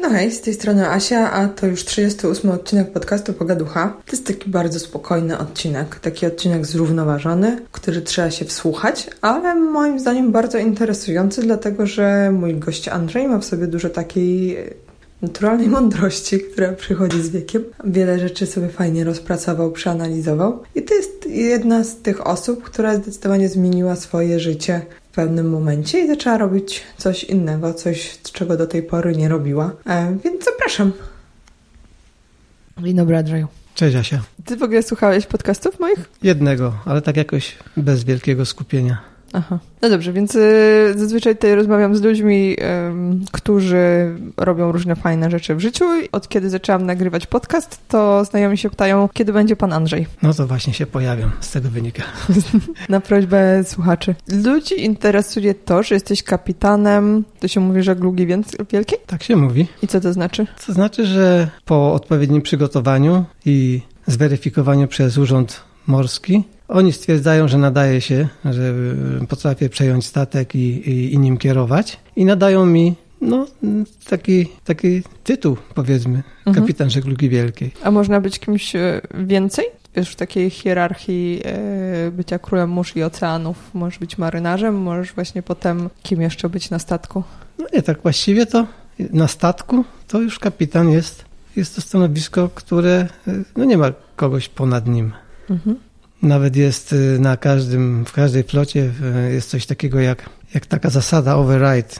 No hej, z tej strony Asia, a to już 38 odcinek podcastu Pogaducha. To jest taki bardzo spokojny odcinek, taki odcinek zrównoważony, który trzeba się wsłuchać, ale moim zdaniem bardzo interesujący, dlatego że mój gość Andrzej ma w sobie dużo takiej naturalnej mądrości, która przychodzi z wiekiem. Wiele rzeczy sobie fajnie rozpracował, przeanalizował. I to jest jedna z tych osób, która zdecydowanie zmieniła swoje życie w pewnym momencie i zaczęła robić coś innego, coś, czego do tej pory nie robiła. E, więc zapraszam. Dzień dobry, Andrzeju. Cześć Asia. Ty w ogóle słuchałeś podcastów moich? Jednego, ale tak jakoś bez wielkiego skupienia. Aha. No dobrze, więc y, zazwyczaj tutaj rozmawiam z ludźmi, którzy robią różne fajne rzeczy w życiu. Od kiedy zaczęłam nagrywać podcast, to znajomi się pytają, kiedy będzie pan Andrzej. No to właśnie się pojawiam, z tego wynika. Na prośbę słuchaczy. Ludzi interesuje to, że jesteś kapitanem, to się mówi żeglugi wielkiej? Tak się mówi. I co to znaczy? To znaczy, że po odpowiednim przygotowaniu i zweryfikowaniu przez Urząd Morski oni stwierdzają, że nadaje się, że potrafię przejąć statek i, i, i nim kierować i nadają mi no, taki, taki tytuł, powiedzmy, mhm. kapitan żeglugi wielkiej. A można być kimś e, więcej? Wiesz, w takiej hierarchii e, bycia królem mórz i oceanów. Możesz być marynarzem, możesz właśnie potem kim jeszcze być na statku? No nie, tak właściwie to na statku to już kapitan jest, jest to stanowisko, które e, no nie ma kogoś ponad nim. Mhm. Nawet jest y, na każdym, w każdej flocie y, jest coś takiego jak, jak taka zasada override,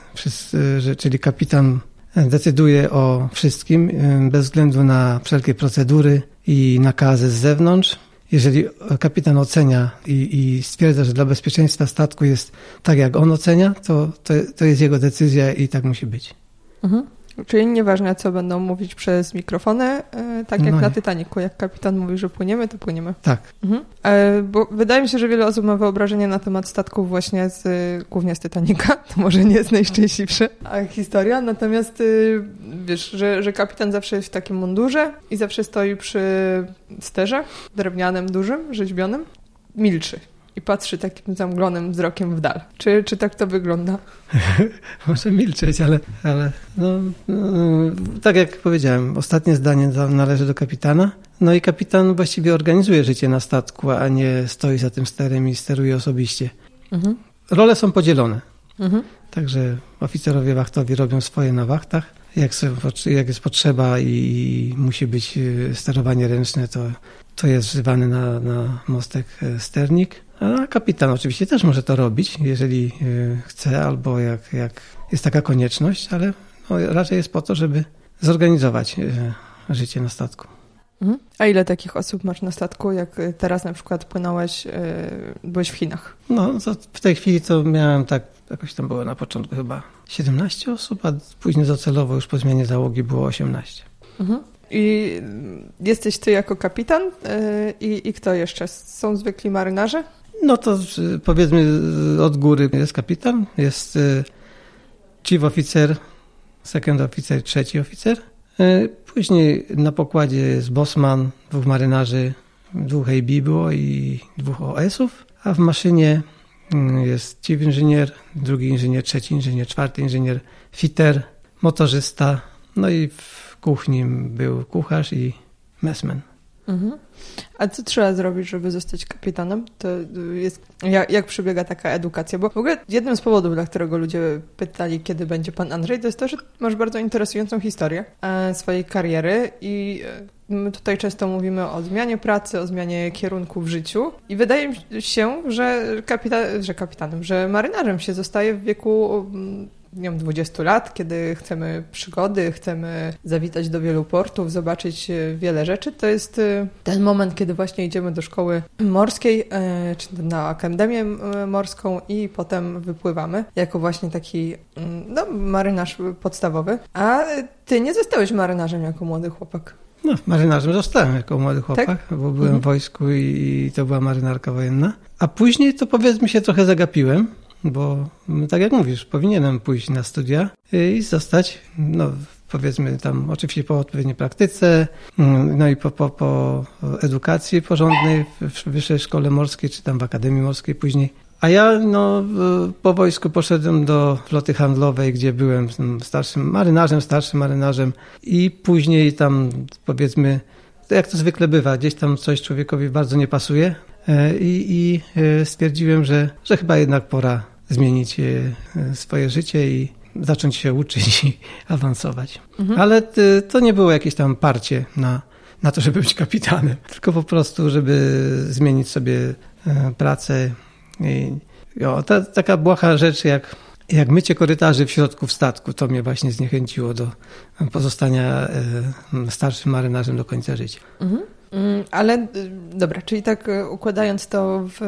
y, czyli kapitan decyduje o wszystkim bez względu na wszelkie procedury i nakazy z zewnątrz. Jeżeli kapitan ocenia i, i stwierdza, że dla bezpieczeństwa statku jest tak, jak on ocenia, to, to, to jest jego decyzja i tak musi być. Mhm. Czyli nieważne, co będą mówić przez mikrofony, e, tak jak no na Titaniku. Jak kapitan mówi, że płyniemy, to płyniemy. Tak. Mhm. E, bo wydaje mi się, że wiele osób ma wyobrażenie na temat statków właśnie z, głównie z Titanica. To może nie jest najszczęśliwsza historia, natomiast y, wiesz, że, że kapitan zawsze jest w takim mundurze i zawsze stoi przy sterze drewnianym, dużym, rzeźbionym, milczy i patrzy takim zamglonym wzrokiem w dal. Czy, czy tak to wygląda? Może milczeć, ale, ale no, no, tak jak powiedziałem, ostatnie zdanie należy do kapitana. No i kapitan właściwie organizuje życie na statku, a nie stoi za tym sterem i steruje osobiście. Mhm. Role są podzielone. Mhm. Także oficerowie wachtowi robią swoje na wachtach. Jak, jak jest potrzeba i musi być e, sterowanie ręczne, to, to jest wzywany na, na mostek e, sternik. A kapitan oczywiście też może to robić, jeżeli y, chce albo jak, jak jest taka konieczność, ale no, raczej jest po to, żeby zorganizować y, życie na statku. Mhm. A ile takich osób masz na statku, jak teraz na przykład płynąłeś, byłeś w Chinach? No, w tej chwili to miałem tak, jakoś tam było na początku chyba 17 osób, a później docelowo już po zmianie załogi było 18. Mhm. I jesteś ty jako kapitan i, i kto jeszcze? Są zwykli marynarze? No to powiedzmy od góry jest kapitan, jest y, chief oficer, second oficer, trzeci oficer. Y, później na pokładzie jest bossman, dwóch marynarzy, dwóch AB było i dwóch OS-ów, a w maszynie y, jest chief inżynier, drugi inżynier, trzeci inżynier, czwarty inżynier, fitter, motorzysta, no i w kuchni był kucharz i messman. Mhm. A co trzeba zrobić, żeby zostać kapitanem? To jest, jak, jak przebiega taka edukacja? Bo w ogóle jednym z powodów, dla którego ludzie pytali, kiedy będzie pan Andrzej, to jest to, że masz bardzo interesującą historię e, swojej kariery i e, My tutaj często mówimy o zmianie pracy, o zmianie kierunku w życiu i wydaje mi się, że, kapita że kapitanem, że marynarzem się zostaje w wieku nie wiem, 20 lat, kiedy chcemy przygody, chcemy zawitać do wielu portów, zobaczyć e, wiele rzeczy, to jest e, ten moment, kiedy właśnie idziemy do szkoły morskiej, e, czy na akademię morską i potem wypływamy jako właśnie taki mm, no, marynarz podstawowy. A ty nie zostałeś marynarzem jako młody chłopak. No, marynarzem zostałem jako młody chłopak, tak? bo byłem mhm. w wojsku i to była marynarka wojenna. A później to powiedzmy się trochę zagapiłem bo tak jak mówisz, powinienem pójść na studia i zostać, no powiedzmy tam oczywiście po odpowiedniej praktyce, no i po, po, po edukacji porządnej w Wyższej Szkole Morskiej, czy tam w Akademii Morskiej później. A ja no, po wojsku poszedłem do floty handlowej, gdzie byłem starszym marynarzem, starszym marynarzem i później tam powiedzmy, jak to zwykle bywa, gdzieś tam coś człowiekowi bardzo nie pasuje i, i e, stwierdziłem, że, że chyba jednak pora zmienić e, swoje życie i zacząć się uczyć i awansować. Mhm. Ale to nie było jakieś tam parcie na, na to, żeby być kapitanem, tylko po prostu, żeby zmienić sobie pracę i, ta, taka błaha rzecz jak, jak mycie korytarzy w środku w statku, to mnie właśnie zniechęciło do pozostania e, starszym marynarzem do końca życia. Mhm. Mm, ale y, dobra, czyli tak y, układając to w,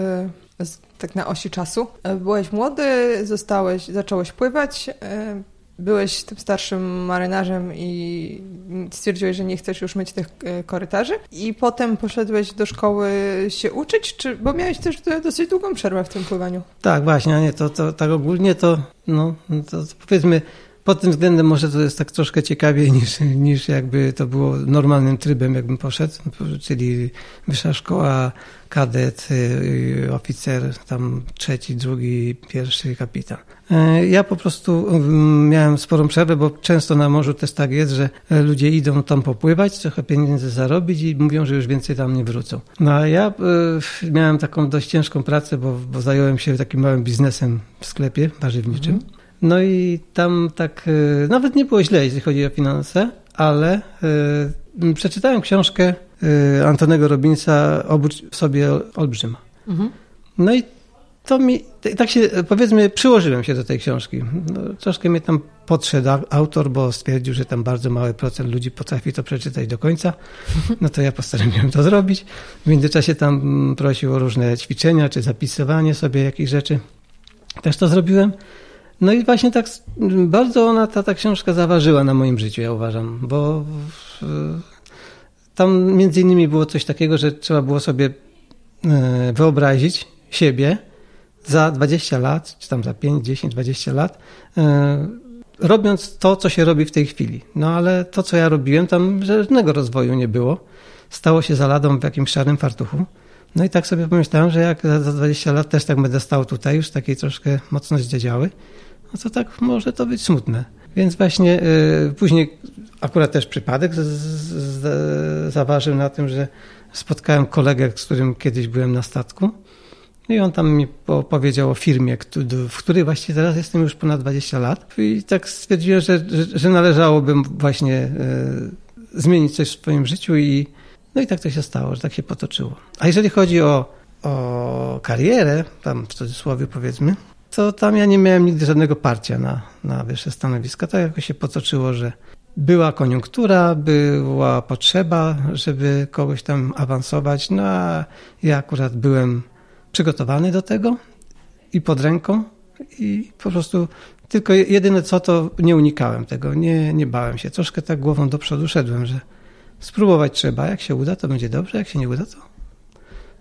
tak na osi czasu. E, byłeś młody, zostałeś, zacząłeś pływać, e, byłeś tym starszym marynarzem i stwierdziłeś, że nie chcesz już myć tych e, korytarzy i potem poszedłeś do szkoły się uczyć, czy, bo miałeś też dosyć długą przerwę w tym pływaniu. Tak, właśnie, nie, to, to tak ogólnie to, no, to powiedzmy pod tym względem może to jest tak troszkę ciekawiej niż, niż jakby to było normalnym trybem, jakbym poszedł, czyli wyższa szkoła, kadet, y, oficer, tam trzeci, drugi, pierwszy kapitan. E, ja po prostu mm, miałem sporą przerwę, bo często na morzu też tak jest, że ludzie idą tam popływać, trochę pieniędzy zarobić i mówią, że już więcej tam nie wrócą. No a ja y, miałem taką dość ciężką pracę, bo, bo zająłem się takim małym biznesem w sklepie warzywniczym. Mhm. No i tam tak y, nawet nie było źle, jeśli chodzi o finanse, ale y, przeczytałem książkę y, Antonego Robinsa Obudź sobie olbrzyma. Mhm. No i to mi, tak się powiedzmy, przyłożyłem się do tej książki. No, troszkę mnie tam podszedł autor, bo stwierdził, że tam bardzo mały procent ludzi potrafi to przeczytać do końca. No to ja postanowiłem to zrobić. W międzyczasie tam prosił o różne ćwiczenia, czy zapisywanie sobie jakichś rzeczy. Też to zrobiłem. No i właśnie tak bardzo ona, ta, ta książka zaważyła na moim życiu, ja uważam, bo tam między innymi było coś takiego, że trzeba było sobie e, wyobrazić siebie za 20 lat, czy tam za 5, 10, 20 lat, e, robiąc to, co się robi w tej chwili. No ale to, co ja robiłem, tam żadnego rozwoju nie było. Stało się za ladą w jakimś szarym fartuchu. No i tak sobie pomyślałem, że jak za 20 lat też tak będę stał tutaj, już takiej troszkę mocno zdziedziały, no to tak może to być smutne. Więc właśnie y, później akurat też przypadek z, z, zaważył na tym, że spotkałem kolegę, z którym kiedyś byłem na statku. No I on tam mi powiedział o firmie, w której właściwie teraz jestem już ponad 20 lat. I tak stwierdziłem, że, że, że należałoby właśnie y, zmienić coś w swoim życiu i no i tak to się stało, że tak się potoczyło. A jeżeli chodzi o, o karierę, tam w cudzysłowie powiedzmy, to tam ja nie miałem nigdy żadnego parcia na, na wyższe stanowiska. Tak jakoś się potoczyło, że była koniunktura, była potrzeba, żeby kogoś tam awansować. No a ja akurat byłem przygotowany do tego i pod ręką i po prostu tylko jedyne co to nie unikałem tego, nie, nie bałem się. Troszkę tak głową do przodu szedłem, że spróbować trzeba. Jak się uda, to będzie dobrze, jak się nie uda, to,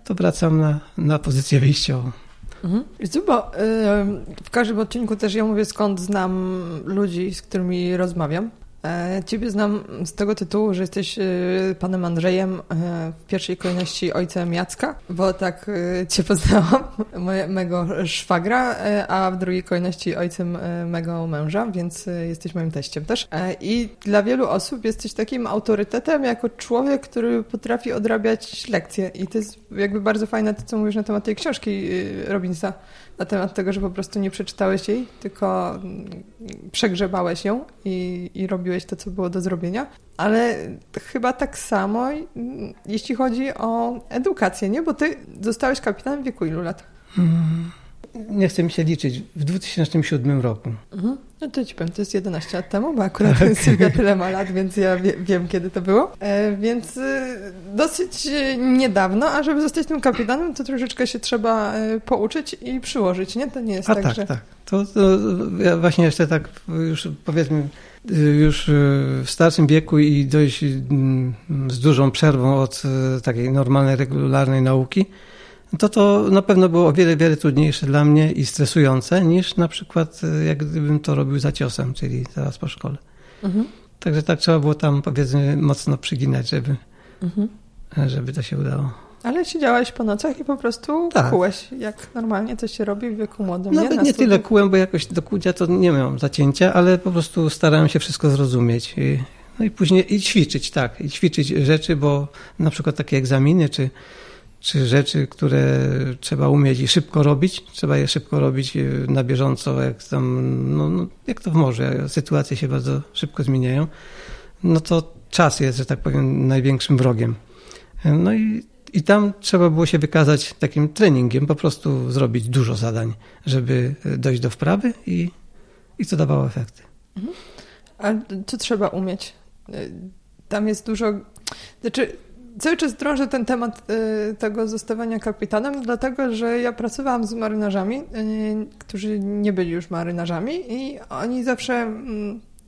to wracam na, na pozycję wyjściową. Mhm. w każdym odcinku też ja mówię, skąd znam ludzi, z którymi rozmawiam. E, ciebie znam z tego tytułu, że jesteś e, panem Andrzejem e, w pierwszej kolejności ojcem Jacka, bo tak cię poznałam, mojego szwagra, a w drugiej kolejności ojcem mego męża, więc jesteś moim teściem też. I dla wielu osób jesteś takim autorytetem jako człowiek, który potrafi odrabiać lekcje. I to jest jakby bardzo fajne to, co mówisz na temat tej książki Robinsa, na temat tego, że po prostu nie przeczytałeś jej, tylko przegrzebałeś ją i, i robiłeś to, co było do zrobienia. Ale chyba tak samo, jeśli chodzi o edukację, nie? Bo ty zostałeś kapitanem w wieku ilu lat? Hmm nie chcę mi się liczyć, w 2007 roku. Mhm. No to ci powiem, to jest 11 lat temu, bo akurat tak. Sylwia tyle ma lat, więc ja wie, wiem, kiedy to było. E, więc y, dosyć niedawno, a żeby zostać tym kapitanem, to troszeczkę się trzeba e, pouczyć i przyłożyć, nie? To nie jest a tak, tak, że... tak. To, to ja właśnie jeszcze tak już powiedzmy już y, w starszym wieku i dość mm, z dużą przerwą od y, takiej normalnej, regularnej nauki, to to na pewno było o wiele, wiele trudniejsze dla mnie i stresujące niż na przykład jak gdybym to robił za ciosem, czyli zaraz po szkole. Mhm. Także tak trzeba było tam powiedzmy mocno przyginać, żeby, mhm. żeby to się udało. Ale siedziałeś po nocach i po prostu Tak. kułeś, jak normalnie to się robi w wieku młodym. Nawet Na nie studiach. tyle kułem, bo jakoś do kucia to nie miałem zacięcia, ale po prostu starałem się wszystko zrozumieć. I, no i później i ćwiczyć, tak, i ćwiczyć rzeczy, bo na przykład takie egzaminy, czy, czy rzeczy, które trzeba umieć i szybko robić, trzeba je szybko robić y, na bieżąco, jak tam, no, no, jak to w morze, sytuacje się bardzo szybko zmieniają, no to czas jest, że tak powiem, największym wrogiem. No i, i tam trzeba było się wykazać takim treningiem, po prostu zrobić dużo zadań, żeby dojść do wprawy i, i to dawało efekty. A co trzeba umieć? Y, Tam jest dużo. Znaczy, cały czas drążę ten temat y, tego zostawania kapitanem, dlatego że ja pracowałam z marynarzami, którzy nie byli już marynarzami, i oni zawsze.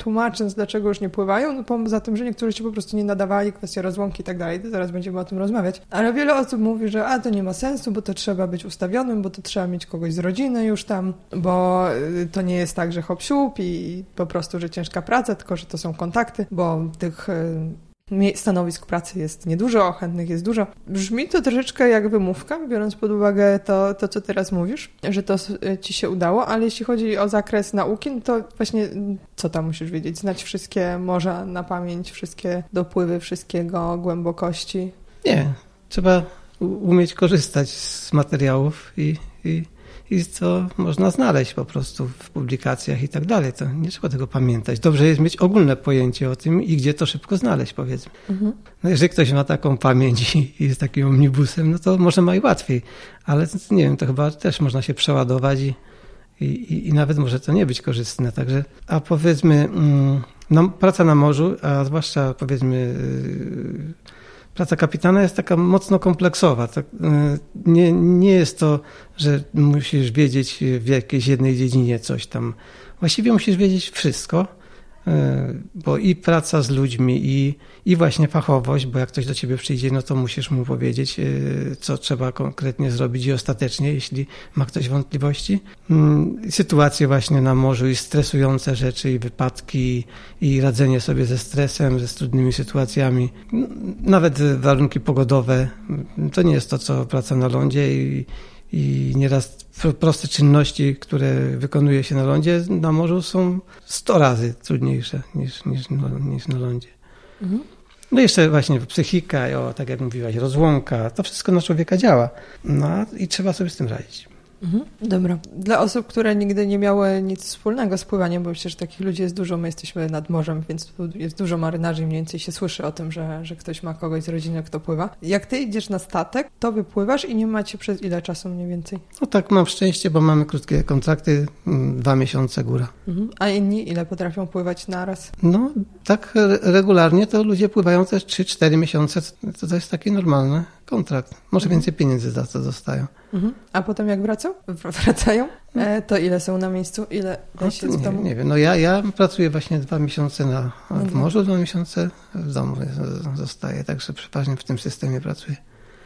Tłumacząc, dlaczego już nie pływają, no poza tym, że niektórzy się po prostu nie nadawali, kwestia rozłąki i tak dalej, zaraz będziemy o tym rozmawiać. Ale wiele osób mówi, że a to nie ma sensu, bo to trzeba być ustawionym, bo to trzeba mieć kogoś z rodziny już tam, bo y, to nie jest tak, że hop i po prostu, że ciężka praca, tylko że to są kontakty, bo tych y, stanowisk pracy jest niedużo, chętnych jest dużo. Brzmi to troszeczkę jak wymówka, biorąc pod uwagę to, to co teraz mówisz, że to ci się udało, ale jeśli chodzi o zakres nauki, no to właśnie co tam musisz wiedzieć? Znać wszystkie morza na pamięć, wszystkie dopływy, wszystkiego, głębokości. Nie, trzeba umieć korzystać z materiałów i, i, i co można znaleźć po prostu w publikacjach i tak dalej. To nie trzeba tego pamiętać. Dobrze jest mieć ogólne pojęcie o tym i gdzie to szybko znaleźć, powiedzmy. No jeżeli ktoś ma taką pamięć i jest takim omnibusem, no to może ma i łatwiej. Ale to, nie wiem, to chyba też można się przeładować i, i, i, nawet może to nie być korzystne. Także, a powiedzmy, mm, no, praca na morzu, a zwłaszcza powiedzmy yy, praca kapitana jest taka mocno kompleksowa. Tak, yy, nie, nie jest to, że musisz wiedzieć w jakiejś jednej dziedzinie coś tam. Właściwie musisz wiedzieć wszystko, bo i praca z ludźmi, i, i właśnie fachowość, bo jak ktoś do ciebie przyjdzie, no to musisz mu powiedzieć, yy, co trzeba konkretnie zrobić i ostatecznie, jeśli ma ktoś wątpliwości. Mm, Sytuacje właśnie na morzu i stresujące rzeczy, i wypadki, i radzenie sobie ze stresem, ze trudnymi sytuacjami. Nawet warunki pogodowe, to nie jest to, co praca na lądzie i, i nieraz pro- proste czynności, które wykonuje się na lądzie, na morzu są 100 razy trudniejsze niż, niż, na- niż na lądzie. No i jeszcze właśnie psychika, o, tak jak mówiłaś, rozłąka, to wszystko na człowieka działa. No i trzeba sobie z tym radzić. Mhm. Dobra. Dla osób, które nigdy nie miały nic wspólnego z pływaniem, bo myślę, że takich ludzi jest dużo, my jesteśmy nad morzem, więc tu jest dużo marynarzy i mniej więcej się słyszy o tym, że, że ktoś ma kogoś z rodziny, kto pływa. Jak ty idziesz na statek, to wypływasz i nie macie przez ile czasu mniej więcej? No tak, mam szczęście, bo mamy krótkie kontrakty, mm, dwa miesiące góra. Mhm. A inni ile potrafią pływać naraz? No tak re- regularnie to ludzie pływają też 3-4 miesiące, to, to jest taki normalny kontrakt. Może Mhm. więcej pieniędzy za to dostają. Mhm. A potem jak wracą? Wr- Wracają? E, to ile są na miejscu? Ile No, się w nie, domu? nie wiem, no ja, ja pracuję właśnie dwa miesiące na, w morzu, dwa miesiące w domu zostaję, także przeważnie w tym systemie pracuję.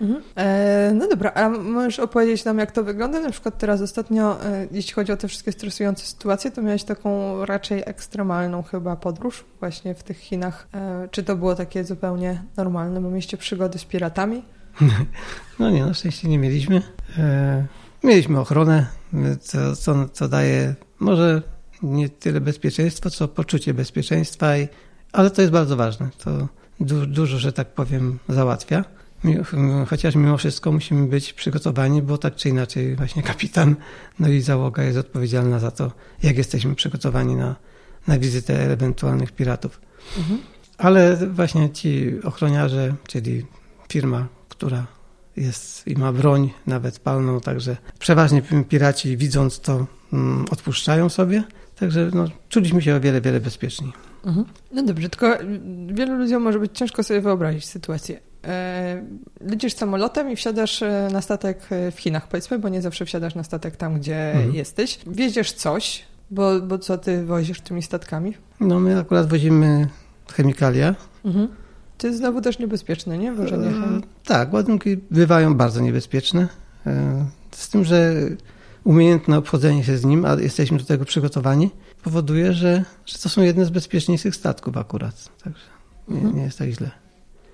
Mhm. E, no dobra, a możesz opowiedzieć nam, jak to wygląda? Na przykład teraz ostatnio, e, jeśli chodzi o te wszystkie stresujące sytuacje, to miałeś taką raczej ekstremalną chyba podróż właśnie w tych Chinach. E, czy to było takie zupełnie normalne, bo mieliście przygody z piratami? No nie, na szczęście nie mieliśmy. E, mieliśmy ochronę, co, co, co daje może nie tyle bezpieczeństwo, co poczucie bezpieczeństwa, i, ale to jest bardzo ważne. To du, dużo, że tak powiem, załatwia. Chociaż mimo wszystko musimy być przygotowani, bo tak czy inaczej właśnie kapitan, no i załoga jest odpowiedzialna za to, jak jesteśmy przygotowani na, na wizytę ewentualnych piratów. Mhm. Ale właśnie ci ochroniarze, czyli firma, która jest i ma broń, nawet palną, także przeważnie piraci widząc to mm, odpuszczają sobie, także no, czuliśmy się o wiele, wiele bezpieczniej. Mhm. No dobrze, tylko mm, wielu ludziom może być ciężko sobie wyobrazić sytuację. Lecisz samolotem i wsiadasz e, na statek e, w Chinach, powiedzmy, bo nie zawsze wsiadasz na statek tam, gdzie Mhm. jesteś. Wieziesz coś, bo, bo co ty wozisz tymi statkami? No my akurat wozimy chemikalia. Mhm. To jest znowu też niebezpieczne, nie? Wożenie. E, Tak, ładunki bywają bardzo niebezpieczne, e, z tym, że umiejętne obchodzenie się z nim, a jesteśmy do tego przygotowani, powoduje, że, że to są jedne z bezpieczniejszych statków akurat, także nie, Mhm. nie jest tak źle.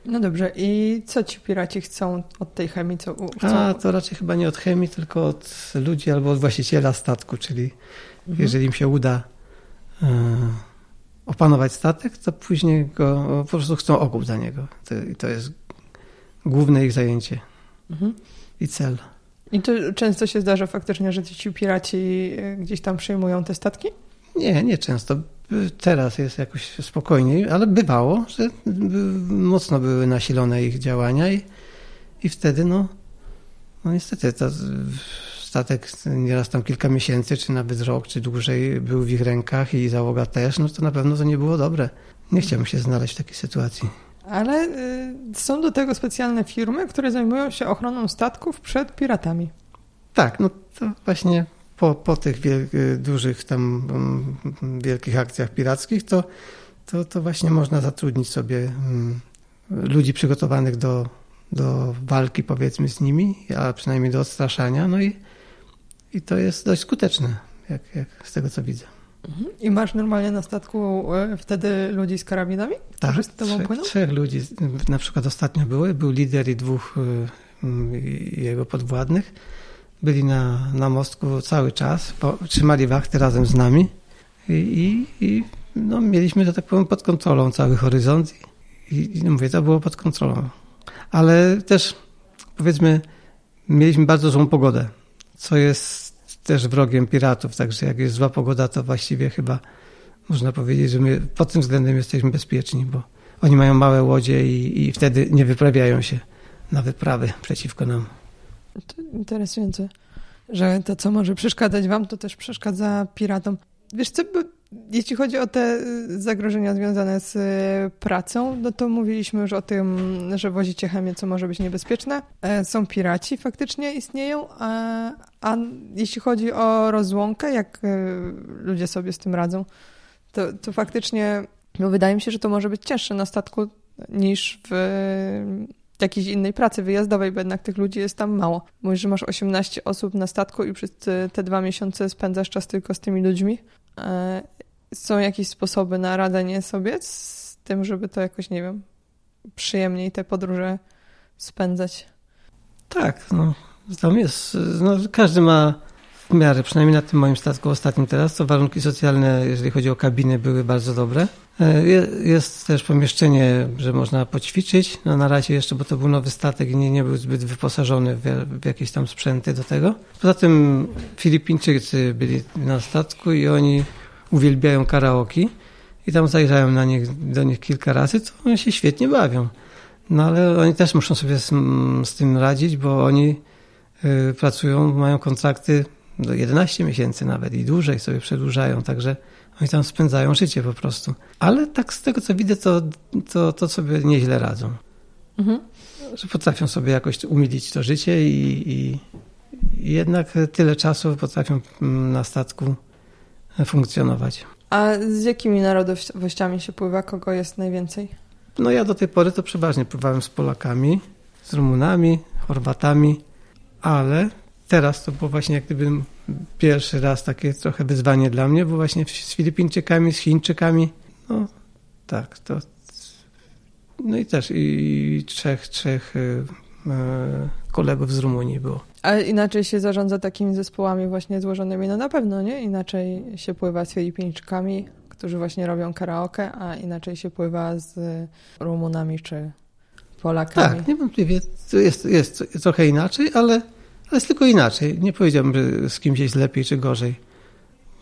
No dobrze, i co ci piraci chcą od tej chemii? Co chcą? A to raczej chyba nie od chemii, tylko od ludzi albo od właściciela statku, czyli mhm. jeżeli im się uda e, opanować statek, to później go po prostu chcą okup za niego. To, to jest główne ich zajęcie mhm. i cel. I to często się zdarza faktycznie, że ci piraci e, gdzieś tam przyjmują te statki? Nie, nie często. Teraz jest jakoś spokojniej, ale bywało, że mocno były nasilone ich działania i, i wtedy, no, no niestety, to statek nieraz tam kilka miesięcy, czy nawet rok, czy dłużej był w ich rękach i załoga też, no to na pewno to nie było dobre. Nie chciałbym się znaleźć w takiej sytuacji. Ale y, są do tego specjalne firmy, które zajmują się ochroną statków przed piratami. Tak, no to właśnie po, po tych dużych tam mm, wielkich akcjach pirackich, to, to, to właśnie można zatrudnić sobie mm, ludzi przygotowanych do, do walki powiedzmy z nimi, a przynajmniej do odstraszania, no i, i to jest dość skuteczne, jak, jak z tego co widzę. I masz normalnie na statku e, wtedy ludzi z karabinami, tak, z tobą trzech, płyną? trzech ludzi. Na przykład ostatnio były, był lider i dwóch e, jego podwładnych byli na, na mostku cały czas, trzymali wachty razem z nami i, i, i no, mieliśmy, że tak powiem, pod kontrolą cały horyzont i, i mówię, to było pod kontrolą. Ale też, powiedzmy, mieliśmy bardzo złą pogodę, co jest też wrogiem piratów, także jak jest zła pogoda, to właściwie chyba można powiedzieć, że my pod tym względem jesteśmy bezpieczni, bo oni mają małe łodzie i, i wtedy nie wyprawiają się na wyprawy przeciwko nam. To interesujące, że to, co może przeszkadzać wam, to też przeszkadza piratom. Wiesz co, jeśli chodzi o te zagrożenia związane z e, pracą, no to mówiliśmy już o tym, że wozicie chemię, co może być niebezpieczne. E, są piraci, faktycznie istnieją, a, a jeśli chodzi o rozłąkę, jak e, ludzie sobie z tym radzą, to, to faktycznie no wydaje mi się, że to może być cięższe na statku niż w jakiejś innej pracy wyjazdowej, bo jednak tych ludzi jest tam mało. Mówisz, że masz 18 osób na statku i przez te dwa miesiące spędzasz czas tylko z tymi ludźmi. Są jakieś sposoby na radzenie sobie z tym, żeby to jakoś, nie wiem, przyjemniej te podróże spędzać? Tak, no, tam jest, no, każdy ma w miarę, przynajmniej na tym moim statku ostatnim teraz, to warunki socjalne, jeżeli chodzi o kabiny, były bardzo dobre. E, jest też pomieszczenie, że można poćwiczyć. No na razie jeszcze, bo to był nowy statek i nie, nie był zbyt wyposażony w, w jakieś tam sprzęty do tego. Poza tym Filipińczycy byli na statku i oni uwielbiają karaoke i tam zajrzałem na nich, do nich kilka razy, to oni się świetnie bawią. No ale oni też muszą sobie z, z tym radzić, bo oni y, pracują, mają kontrakty do 11 miesięcy nawet i dłużej sobie przedłużają, także oni tam spędzają życie po prostu. Ale tak z tego co widzę, to, to, to sobie nieźle radzą. Mhm. Że potrafią sobie jakoś umilić to życie i, i, i jednak tyle czasu potrafią mm, na statku funkcjonować. A z jakimi narodowościami się pływa? Kogo jest najwięcej? No ja do tej pory to przeważnie pływałem z Polakami, z Rumunami, Chorwatami, ale teraz to było właśnie jak gdyby pierwszy raz takie trochę wyzwanie dla mnie, bo właśnie z Filipińczykami, z Chińczykami, no tak, to no i też i trzech, trzech y, y, kolegów z Rumunii było. A inaczej się zarządza takimi zespołami właśnie złożonymi? No na pewno, nie? Inaczej się pływa z Filipińczykami, którzy właśnie robią karaoke, a inaczej się pływa z Rumunami czy Polakami. Tak, niewątpliwie jest, jest trochę inaczej, ale ale jest tylko inaczej. Nie powiedziałbym, że z kimś jest lepiej czy gorzej.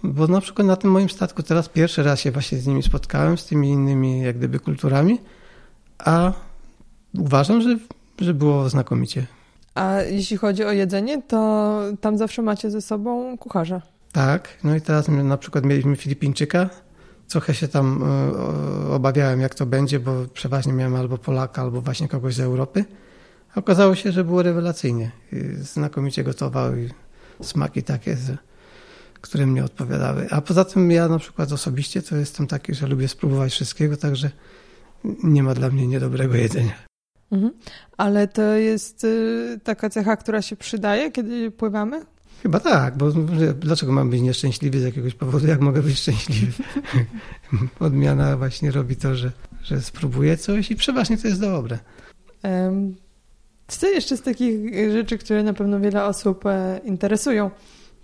Bo na przykład na tym moim statku teraz pierwszy raz się właśnie z nimi spotkałem, z tymi innymi jak gdyby kulturami, a uważam, że, że było znakomicie. A jeśli chodzi o jedzenie, to tam zawsze macie ze sobą kucharza. Tak, no i teraz na przykład mieliśmy Filipińczyka. Trochę się tam e, obawiałem, jak to będzie, bo przeważnie miałem albo Polaka, albo właśnie kogoś z Europy. Okazało się, że było rewelacyjnie. Znakomicie gotował i smaki takie, które mnie odpowiadały. A poza tym ja na przykład osobiście to jestem taki, że lubię spróbować wszystkiego, także nie ma dla mnie niedobrego jedzenia. Mhm. Ale to jest y, taka cecha, która się przydaje, kiedy pływamy? Chyba tak, bo dlaczego mam być nieszczęśliwy z jakiegoś powodu, jak mogę być szczęśliwy? Odmiana właśnie robi to, że, że spróbuję coś i przeważnie to jest dobre. Co jeszcze z takich rzeczy, które na pewno wiele osób e, interesują,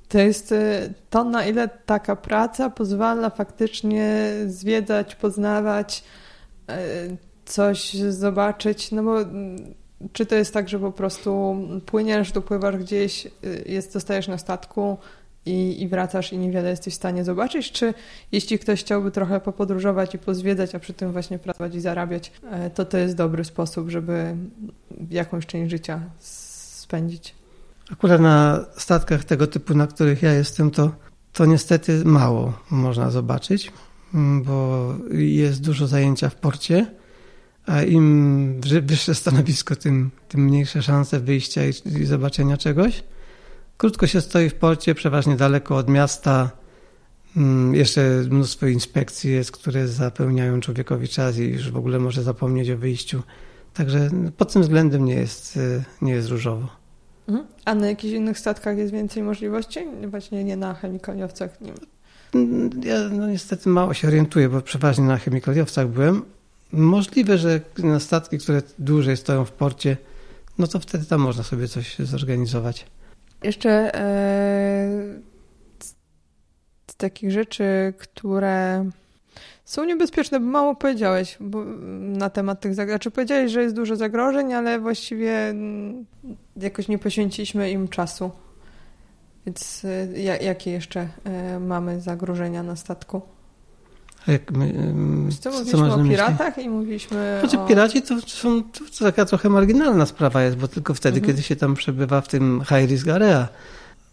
to jest e, to, na ile taka praca pozwala faktycznie zwiedzać, poznawać, e, coś zobaczyć, no bo mm, czy to jest tak, że po prostu płyniesz, dopływasz gdzieś, jest, zostajesz na statku, i, i wracasz i niewiele jesteś w stanie zobaczyć, czy jeśli ktoś chciałby trochę popodróżować i pozwiedzać, a przy tym właśnie pracować i zarabiać, e, to to jest dobry sposób, żeby jakąś część życia spędzić. Akurat na statkach tego typu, na których ja jestem, to, to niestety mało można zobaczyć, mm, bo jest dużo zajęcia w porcie, a im wyższe stanowisko, tym, tym mniejsze szanse wyjścia i, i zobaczenia czegoś. Krótko się stoi w porcie, przeważnie daleko od miasta. Mm, jeszcze mnóstwo inspekcji jest, które zapełniają człowiekowi czas i już w ogóle może zapomnieć o wyjściu. Także pod tym względem nie jest, y, nie jest różowo. Mhm. A na jakichś innych statkach jest więcej możliwości? Właśnie nie na chemikaliowcach? Nie. Mm, ja no niestety mało się orientuję, bo przeważnie na chemikaliowcach byłem. Możliwe, że na statki, które dłużej stoją w porcie, no to wtedy tam można sobie coś zorganizować. Jeszcze e, z takich rzeczy, które są niebezpieczne, bo mało powiedziałeś bo, na temat tych zagrożeń. Znaczy powiedziałeś, że jest dużo zagrożeń, ale właściwie mm, jakoś nie poświęciliśmy im czasu. Więc e, jakie jeszcze e, mamy zagrożenia na statku? Jak my, co, mówiliśmy o piratach i mówiliśmy znaczy, o... Piraci to, są, to taka trochę marginalna sprawa jest, bo tylko wtedy, mhm. kiedy się tam przebywa w tym high risk area.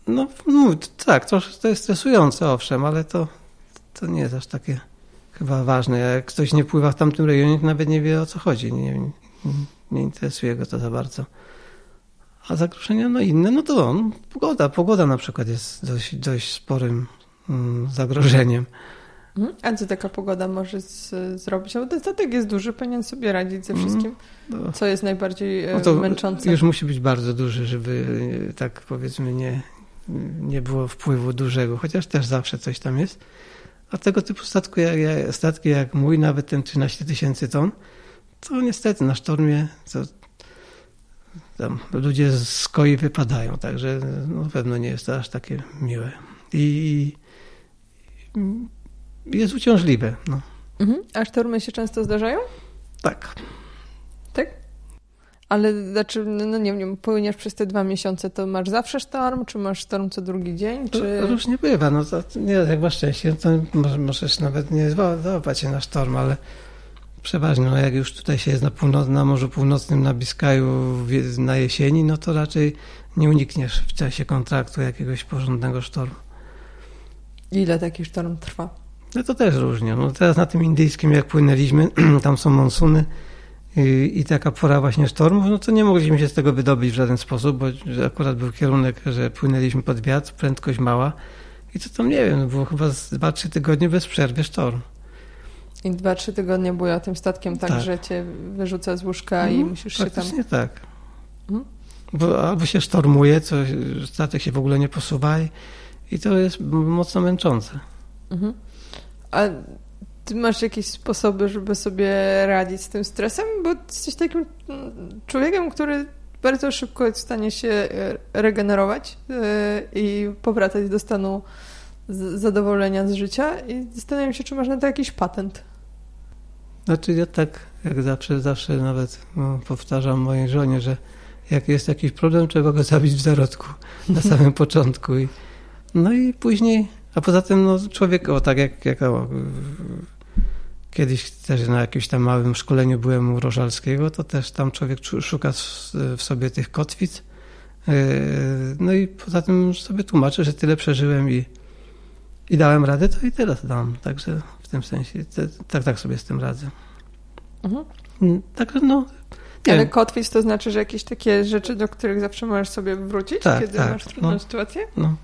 No, no tak, to, to jest stresujące, owszem, ale to, to nie jest aż takie chyba ważne. Jak ktoś nie pływa w tamtym rejonie, to nawet nie wie o co chodzi. Nie, nie, nie interesuje go to za bardzo. A zagrożenia no inne, no to on, pogoda. Pogoda na przykład jest dość, dość sporym mm, zagrożeniem. Mhm. A co taka pogoda może z, zrobić? No ten statek jest duży, powinien sobie radzić ze mhm. wszystkim. No. Co jest najbardziej e, no męczące? Już musi być bardzo duży, żeby e, tak powiedzmy nie, nie było wpływu dużego, chociaż też zawsze coś tam jest. A tego typu statku, jak, statki jak mój, nawet ten 13 tysięcy ton, to niestety na sztormie to tam ludzie z koi wypadają, także no, pewno nie jest to aż takie miłe. I, i jest uciążliwe. No. Mhm. A sztormy się często zdarzają? Tak. Tak? Ale znaczy, no, no nie wiem, płyniesz przez te dwa miesiące, to masz zawsze sztorm, czy masz sztorm co drugi dzień? Czy... Różnie bywa. No to, nie, jak masz szczęście, to możesz nawet nie załapać się na sztorm, ale przeważnie, no jak już tutaj się jest na, północ, na Morzu Północnym, na Biskaju na jesieni, no to raczej nie unikniesz w czasie kontraktu jakiegoś porządnego sztormu. Ile taki sztorm trwa? No to też różnie. No teraz na tym indyjskim, jak płynęliśmy, tam są monsuny i, taka pora właśnie sztormów, no to nie mogliśmy się z tego wydobyć w żaden sposób, bo akurat był kierunek, że płynęliśmy pod wiatr, prędkość mała i to tam, nie wiem, no było chyba 2-3 tygodnie bez przerwy sztorm. I 2-3 tygodnie była tym statkiem tak, tak, że cię wyrzuca z łóżka i mhm, musisz się tam... tak. Hmm? Bo albo się sztormuje, co statek się w ogóle nie posuwa i, i to jest mocno męczące. Mhm. A ty masz jakieś sposoby, żeby sobie radzić z tym stresem? Bo jesteś takim człowiekiem, który bardzo szybko jest w stanie się e, regenerować e, i powracać do stanu zadowolenia z życia i zastanawiam się, czy masz na to jakiś patent. Znaczy ja tak jak zawsze, zawsze nawet no, powtarzam mojej żonie, że jak jest jakiś problem, trzeba go zabić w zarodku na samym początku. I, no i później a poza tym no, człowiek, o tak jak, jak o, kiedyś też na jakimś tam małym szkoleniu byłem u Rożalskiego, to też tam człowiek szuka w sobie tych kotwic. E, no i poza tym sobie tłumaczę, że tyle przeżyłem i, i dałem radę, to i teraz dam. Także w tym sensie te, tak, tak sobie z tym radzę. Mhm. Mm, także no. Ale wiem. kotwic to znaczy, że jakieś takie rzeczy, do których zawsze możesz sobie wrócić, tak, kiedy tak, masz trudną no, sytuację? No.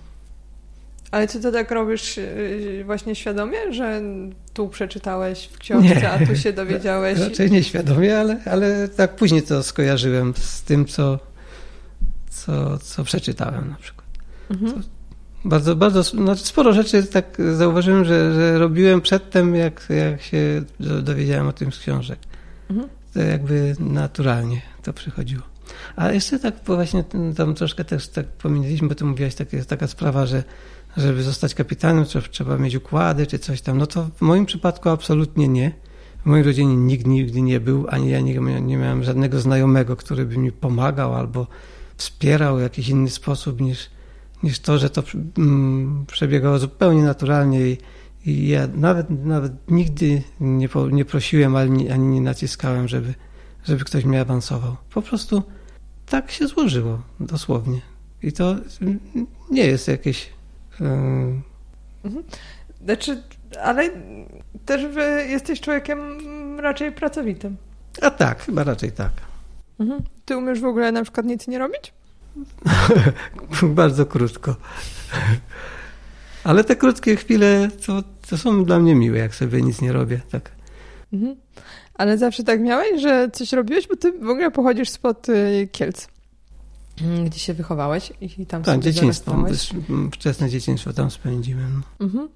Ale czy to tak robisz y, właśnie świadomie, że tu przeczytałeś w książce, nie, a tu się dowiedziałeś? Raczej nie świadomie, ale, ale tak później to skojarzyłem z tym, co, co, co przeczytałem na przykład. Mhm. To, Bardzo, bardzo, znaczy sporo rzeczy tak zauważyłem, że, że robiłem przedtem, jak, jak się dowiedziałem o tym z książek. Mhm. To jakby naturalnie to przychodziło. A jeszcze tak właśnie tam troszkę też tak pominęliśmy, bo ty mówiłaś, tak, jest taka sprawa, że żeby zostać kapitanem trzeba, trzeba mieć układy czy coś tam. No to w moim przypadku absolutnie nie. W mojej rodzinie nikt nigdy nie był, ani ja nie, nie miałem żadnego znajomego, który by mi pomagał albo wspierał w jakiś inny sposób niż, niż to, że to mm, przebiegało zupełnie naturalnie i, i ja nawet, nawet nigdy nie, po, nie prosiłem ani, ani nie naciskałem, żeby, żeby ktoś mnie awansował. Po prostu tak się złożyło, dosłownie. I to nie jest jakieś. Yy... Znaczy, ale też jesteś człowiekiem raczej pracowitym. A tak, chyba raczej tak. Mhm. Ty umiesz w ogóle na przykład nic nie robić? Bardzo krótko. Ale te krótkie chwile to, to są dla mnie miłe, jak sobie nic nie robię. Tak. Mhm. Ale zawsze tak miałeś, że coś robiłeś, bo ty w ogóle pochodzisz spod y, Kielc, gdzie się wychowałeś i tam tak, dzieciństwo, wczesne dzieciństwo tam spędziłem. Mhm.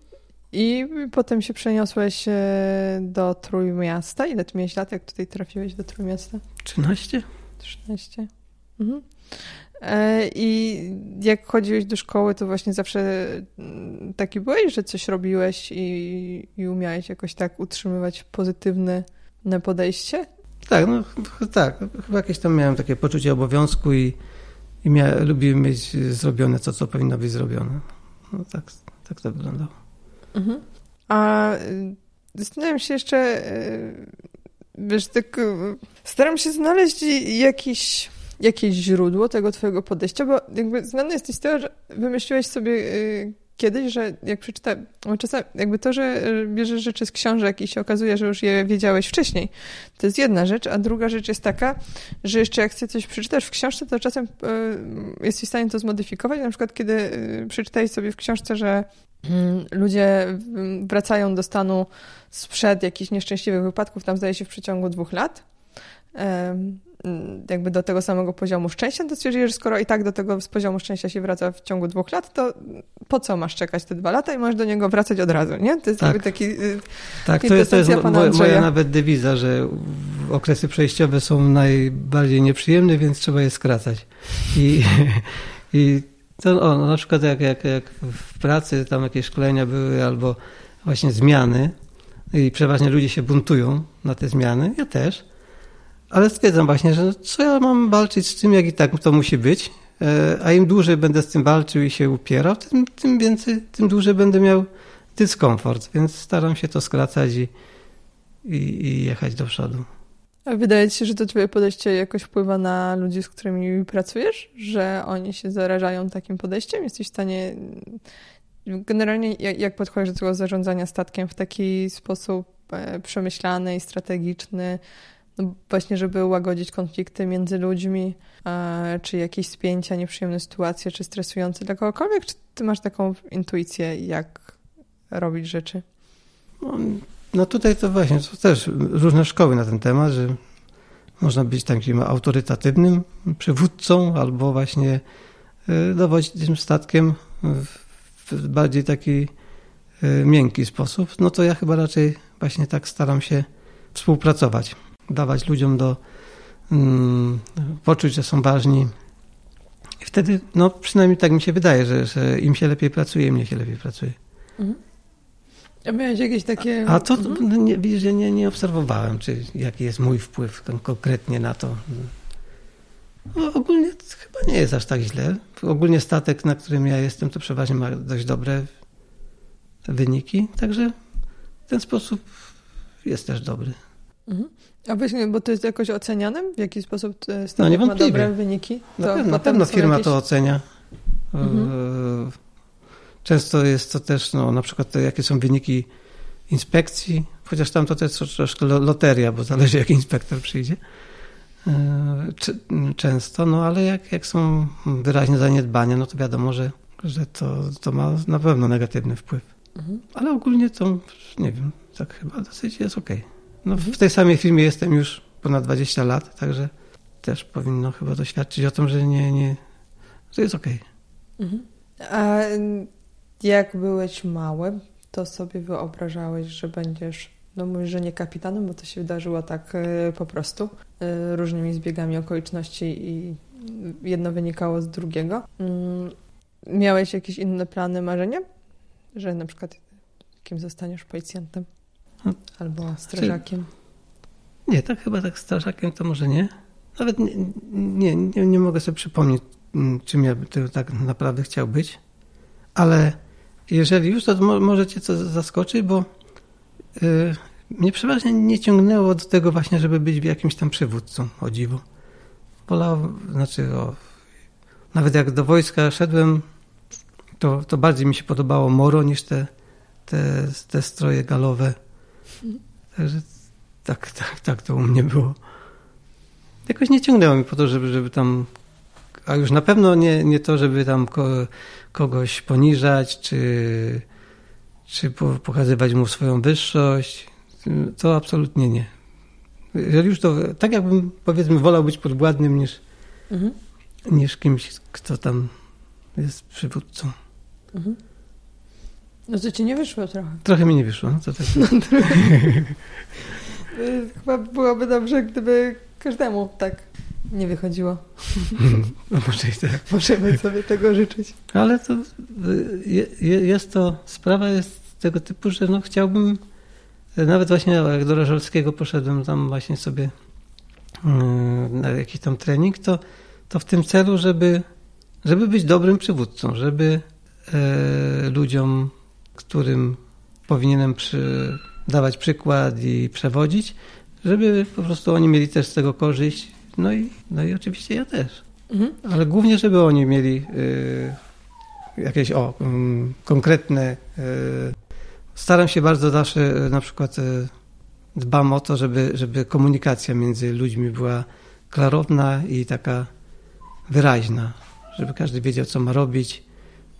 I potem się przeniosłeś e, do Trójmiasta. Ile ty miałeś lat, jak tutaj trafiłeś do Trójmiasta? 13. 13. Mhm. E, I jak chodziłeś do szkoły, to właśnie zawsze mm, taki byłeś, że coś robiłeś i, i umiałeś jakoś tak utrzymywać pozytywne podejście? Tak, no tak. Chyba jakieś tam miałem takie poczucie obowiązku i, i miałem, lubiłem mieć zrobione to, co powinno być zrobione. No tak, tak to wyglądało. Mhm. A y, zastanawiam się jeszcze, y, wiesz, tak y, staram się znaleźć jakiś jakieś źródło tego twojego podejścia, bo jakby znane jest historia, że wymyśliłeś sobie kiedyś, że jak przeczytałem, czasem jakby to, że bierzesz rzeczy z książek i się okazuje, że już je wiedziałeś wcześniej, to jest jedna rzecz, a druga rzecz jest taka, że jeszcze jak coś przeczytasz w książce, to czasem y, jesteś w stanie to zmodyfikować, na przykład kiedy y, przeczytałeś sobie w książce, że mm, ludzie wracają do stanu sprzed jakichś nieszczęśliwych wypadków, tam zdaje się w przeciągu dwóch lat, jakby do tego samego poziomu szczęścia, to stwierdzili, że skoro i tak do tego z poziomu szczęścia się wraca w ciągu dwóch lat, to po co masz czekać te dwa lata i możesz do niego wracać od razu, nie? To jest tak. jakby taki y, Tak, to jest, to jest moja, moja nawet dewiza, że okresy przejściowe są najbardziej nieprzyjemne, więc trzeba je skracać. I, i to o, no na przykład jak, jak, jak w pracy tam jakieś szkolenia były albo właśnie zmiany i przeważnie ludzie się buntują na te zmiany, ja też, ale stwierdzam właśnie, że co ja mam walczyć z tym, jak i tak to musi być, e, a im dłużej będę z tym walczył i się upierał, tym, tym więcej, tym dłużej będę miał dyskomfort, więc staram się to skracać i, i, i jechać do przodu. A wydaje ci się, że to twoje podejście jakoś wpływa na ludzi, z którymi pracujesz? Że oni się zarażają takim podejściem? Jesteś w stanie... Generalnie jak podchodzisz do tego zarządzania statkiem w taki sposób e, przemyślany i strategiczny, no właśnie, żeby łagodzić konflikty między ludźmi, czy jakieś spięcia, nieprzyjemne sytuacje, czy stresujące dla kogokolwiek, czy ty masz taką intuicję, jak robić rzeczy? No, no tutaj to właśnie, to też różne szkoły na ten temat, że można być takim autorytatywnym przywódcą, albo właśnie y, dowodzić tym statkiem w bardziej taki y, miękki sposób. No to ja chyba raczej właśnie tak staram się współpracować dawać ludziom do um, poczuć, że są ważni. I wtedy, no przynajmniej tak mi się wydaje, że, że im się lepiej pracuje, mnie się lepiej pracuje. Mhm. A miałeś jakieś takie... A to, mhm. nie, widzisz, nie, nie obserwowałem, czy jaki jest mój wpływ konkretnie na to. No, ogólnie chyba nie jest aż tak źle. Ogólnie statek, na którym ja jestem, to przeważnie ma dość dobre wyniki, także w ten sposób jest też dobry. Mhm. A właśnie, bo to jest jakoś oceniane? W jaki sposób Stanów no, ma dobre wyniki? To na pewno, na pewno firma jakieś... to ocenia. Mhm. E, często jest to też, no, na przykład to, jakie są wyniki inspekcji, chociaż tam to też troszkę loteria, bo zależy jaki inspektor przyjdzie. E, często, no ale jak, jak są wyraźne zaniedbania, no to wiadomo, że, że to, to ma na pewno negatywny wpływ. Mhm. Ale ogólnie to, nie wiem, tak chyba dosyć jest okej. Okay. No, w tej samej firmie jestem już ponad 20 lat, także też powinno chyba doświadczyć o tym, że nie, nie że jest okej. Okay. Mhm. A jak byłeś mały, to sobie wyobrażałeś, że będziesz, no mówisz, że nie kapitanem, bo to się wydarzyło tak y, po prostu, y, różnymi zbiegami okoliczności i jedno wynikało z drugiego. Mm, miałeś jakieś inne plany, marzenia? Że na przykład kim zostaniesz policjantem? Albo strażakiem? Nie, tak chyba tak strażakiem to może nie. Nawet nie, nie, nie, nie mogę sobie przypomnieć, mm, czym ja bym tak naprawdę chciał być. Ale jeżeli już, to może cię co zaskoczy, bo yy, mnie przeważnie nie ciągnęło do tego właśnie, żeby być jakimś tam przywódcą, o dziwo. Wolałem, znaczy o, nawet jak do wojska szedłem, to, to bardziej mi się podobało moro niż te, te, te stroje galowe. Także tak, tak, tak to u mnie było. Jakoś nie ciągnęło mi po to, żeby, żeby tam, a już na pewno nie, nie to, żeby tam kogoś poniżać, czy, czy pokazywać mu swoją wyższość. To absolutnie nie. Jeżeli już to, tak jakbym powiedzmy wolał być podwładnym niż, mhm. niż kimś, kto tam jest przywódcą. Mhm. No to ci nie wyszło trochę. Trochę mi nie wyszło. No to tak. no, Chyba byłoby dobrze, gdyby każdemu tak nie wychodziło. No może i tak. Możemy sobie tego życzyć. Ale to jest to, sprawa jest tego typu, że no chciałbym, nawet właśnie jak do Rażolskiego poszedłem tam właśnie sobie na jakiś tam trening, to, to w tym celu, żeby, żeby być dobrym przywódcą, żeby e, ludziom, którym powinienem przy, dawać przykład i przewodzić, żeby po prostu oni mieli też z tego korzyść. No i, no i oczywiście ja też. Mhm. Ale głównie, żeby oni mieli y, jakieś o, y, konkretne. Y, staram się bardzo zawsze y, na przykład y, dbam o to, żeby, żeby komunikacja między ludźmi była klarowna i taka wyraźna, żeby każdy wiedział, co ma robić,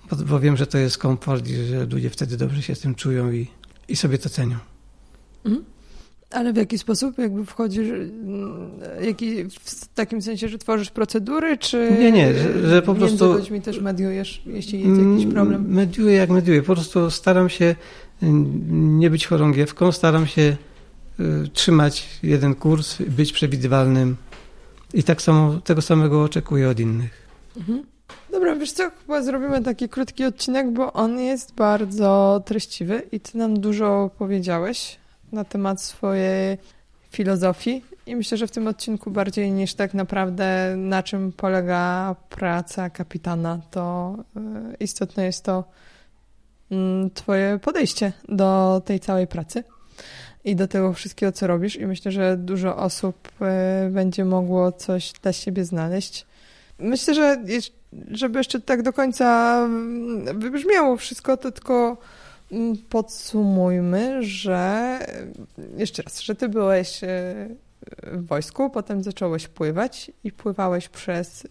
bo, bo wiem, że to jest komfort i że ludzie wtedy dobrze się z tym czują i, i sobie to cenią. Mhm. Ale w jaki sposób jakby wchodzisz, mm, jaki, w takim sensie, że tworzysz procedury, czy nie, nie, że, że po prostu między ludźmi też mediujesz, jeśli jest jakiś mm, problem? Mediuję jak mediuję, po prostu staram się mm, nie być chorągiewką, staram się y, trzymać jeden kurs, być przewidywalnym i tak samo, tego samego oczekuję od innych. Mhm. Dobra, wiesz co, chyba zrobimy taki krótki odcinek, bo on jest bardzo treściwy i ty nam dużo powiedziałeś na temat swojej filozofii i myślę, że w tym odcinku bardziej niż tak naprawdę na czym polega praca kapitana, to e, istotne jest to mm, twoje podejście do tej całej pracy i do tego wszystkiego, co robisz i myślę, że dużo osób e, będzie mogło coś dla siebie znaleźć. Myślę, że żeby jeszcze tak do końca mm, wybrzmiało wszystko, to tylko Mm, podsumujmy, że jeszcze raz, że ty byłeś e, w wojsku, potem zacząłeś pływać i pływałeś przez e,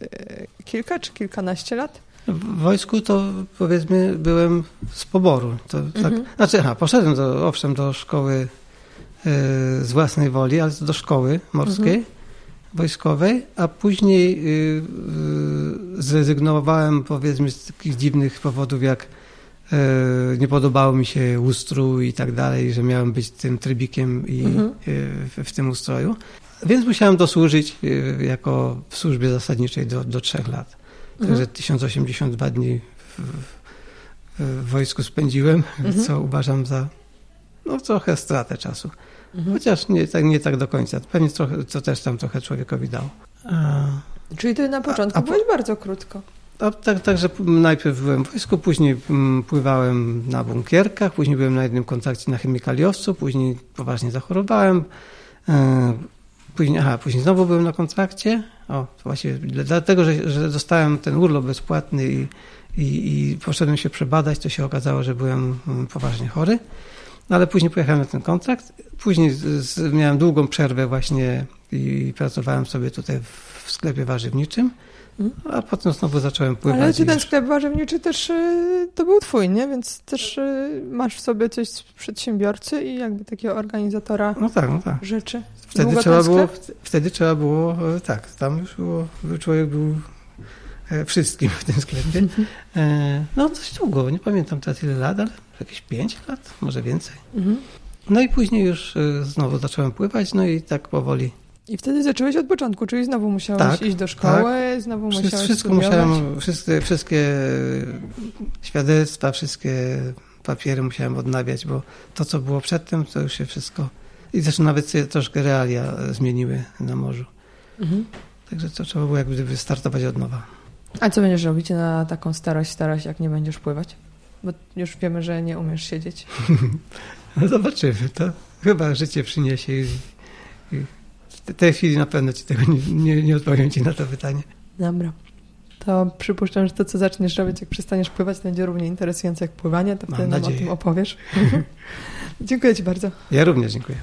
kilka czy kilkanaście lat? W wojsku to powiedzmy byłem z poboru. To, tak, mhm. Znaczy, aha, poszedłem do, owszem do szkoły y, z własnej woli, ale do szkoły morskiej, mhm. Wojskowej, a później y, y, zrezygnowałem powiedzmy z takich dziwnych powodów jak E, nie podobało mi się ustrój i tak dalej, że miałem być tym trybikiem i mhm. E, w, w, tym ustroju. Więc musiałem dosłużyć e, jako w służbie zasadniczej do, do trzech lat. Mhm. Także 1082 dni w, w wojsku spędziłem, mhm. co uważam za no, trochę stratę czasu. Mhm. Chociaż nie tak, nie tak do końca. Pewnie trochę, to też tam trochę człowiekowi dało. A, Czyli ty na początku a, a po... byłeś bardzo krótko. A tak, także najpierw byłem w wojsku, później mm, pływałem na bunkierkach, później byłem na jednym kontrakcie na chemikaliowcu, później poważnie zachorowałem. E, później, aha, później znowu byłem na kontrakcie. O, właśnie dlatego, że, że dostałem ten urlop bezpłatny i, i, i poszedłem się przebadać, to się okazało, że byłem mm, poważnie chory. No ale później pojechałem na ten kontrakt. Później z, miałem długą przerwę właśnie i pracowałem sobie tutaj w sklepie warzywniczym. A potem znowu zacząłem pływać. Ale czy ten sklep warzywniczy też y, to był twój, nie? Więc też y, masz w sobie coś z przedsiębiorcy i jakby takiego organizatora no tak, no tak. rzeczy. Wtedy trzeba, było, wtedy trzeba było, e, tak, tam już było, człowiek był wszystkim w tym sklepie. E, no dość długo, nie pamiętam teraz ile lat, ale jakieś 5 lat, może więcej. Mhm. No i później już e, znowu zacząłem pływać, no i tak powoli. I wtedy zacząłeś od początku, czyli znowu musiałeś Tak, iść do szkoły, znowu Wszystko, musiałeś wszystko studiować. musiałem, wszystkie, wszystkie świadectwa, wszystkie papiery musiałem odnawiać, bo to, co było przedtem, to już się wszystko... I zresztą nawet się troszkę realia e, zmieniły na morzu. Mhm. Także to trzeba było jak gdyby startować od nowa. A co będziesz robić na taką starość, starość, jak nie będziesz pływać? Bo już wiemy, że nie umiesz siedzieć. No zobaczymy, to chyba życie przyniesie i, i w tej chwili na pewno ci tego nie, nie, nie odpowiem ci na to pytanie. Dobra. To przypuszczam, że to, co zaczniesz robić, jak przestaniesz pływać, to będzie równie interesujące jak pływanie, to Mam wtedy nam o nadzieję. tym opowiesz. Dziękuję Ci bardzo. Ja również dziękuję.